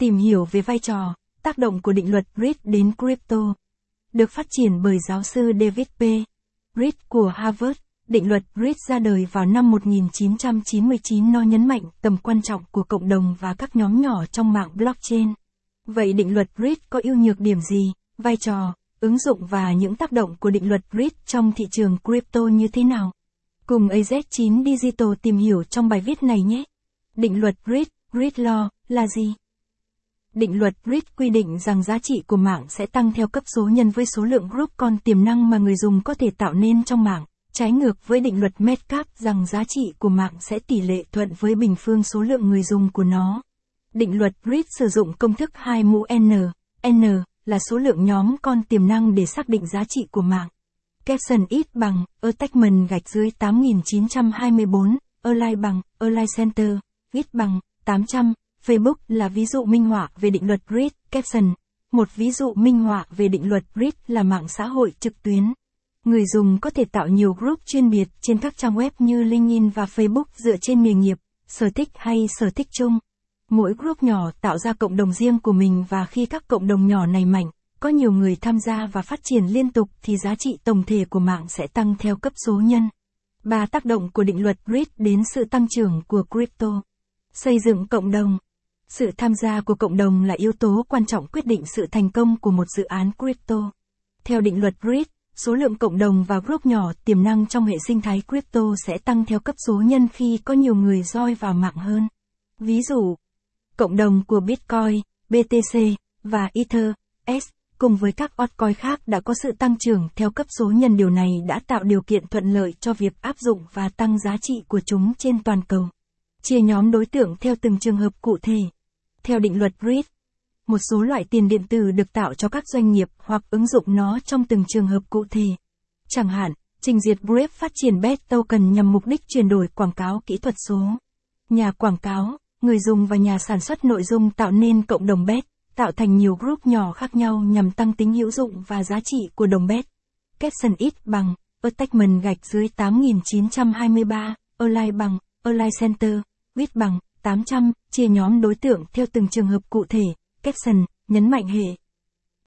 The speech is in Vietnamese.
Tìm hiểu về vai trò, tác động của định luật Reed đến crypto. Được phát triển bởi giáo sư David P. Reed của Harvard, định luật Reed ra đời vào năm 1999 nó nhấn mạnh tầm quan trọng của cộng đồng và các nhóm nhỏ trong mạng blockchain. Vậy định luật Reed có ưu nhược điểm gì, vai trò, ứng dụng và những tác động của định luật Reed trong thị trường crypto như thế nào? Cùng AZ9 Digital tìm hiểu trong bài viết này nhé. Định luật Reed, Reed Law, là gì? Định luật Reed quy định rằng giá trị của mạng sẽ tăng theo cấp số nhân với số lượng group con tiềm năng mà người dùng có thể tạo nên trong mạng, trái ngược với định luật Metcalfe rằng giá trị của mạng sẽ tỷ lệ thuận với bình phương số lượng người dùng của nó. Định luật Reed sử dụng công thức 2 mũ n, n là số lượng nhóm con tiềm năng để xác định giá trị của mạng. Capson ít bằng, attachment gạch dưới 8924, align bằng, align center, ít bằng, 800, Facebook là ví dụ minh họa về định luật Reed, Capson. Một ví dụ minh họa về định luật Reed là mạng xã hội trực tuyến. Người dùng có thể tạo nhiều group chuyên biệt trên các trang web như LinkedIn và Facebook dựa trên nghề nghiệp, sở thích hay sở thích chung. Mỗi group nhỏ tạo ra cộng đồng riêng của mình và khi các cộng đồng nhỏ này mạnh, có nhiều người tham gia và phát triển liên tục thì giá trị tổng thể của mạng sẽ tăng theo cấp số nhân. Ba tác động của định luật Reed đến sự tăng trưởng của crypto. Xây dựng cộng đồng. Sự tham gia của cộng đồng là yếu tố quan trọng quyết định sự thành công của một dự án crypto. Theo định luật Reed, số lượng cộng đồng và group nhỏ tiềm năng trong hệ sinh thái crypto sẽ tăng theo cấp số nhân khi có nhiều người roi vào mạng hơn. Ví dụ, cộng đồng của Bitcoin, BTC và Ether, S, cùng với các altcoin khác đã có sự tăng trưởng theo cấp số nhân điều này đã tạo điều kiện thuận lợi cho việc áp dụng và tăng giá trị của chúng trên toàn cầu. Chia nhóm đối tượng theo từng trường hợp cụ thể. Theo định luật Reed, một số loại tiền điện tử được tạo cho các doanh nghiệp hoặc ứng dụng nó trong từng trường hợp cụ thể. Chẳng hạn, trình duyệt Brave phát triển Bet Token nhằm mục đích chuyển đổi quảng cáo kỹ thuật số. Nhà quảng cáo, người dùng và nhà sản xuất nội dung tạo nên cộng đồng Bet, tạo thành nhiều group nhỏ khác nhau nhằm tăng tính hữu dụng và giá trị của đồng Bet. Capson ít bằng, attachment gạch dưới 8923, align bằng, align center, width bằng, 800, chia nhóm đối tượng theo từng trường hợp cụ thể, caption, nhấn mạnh hệ,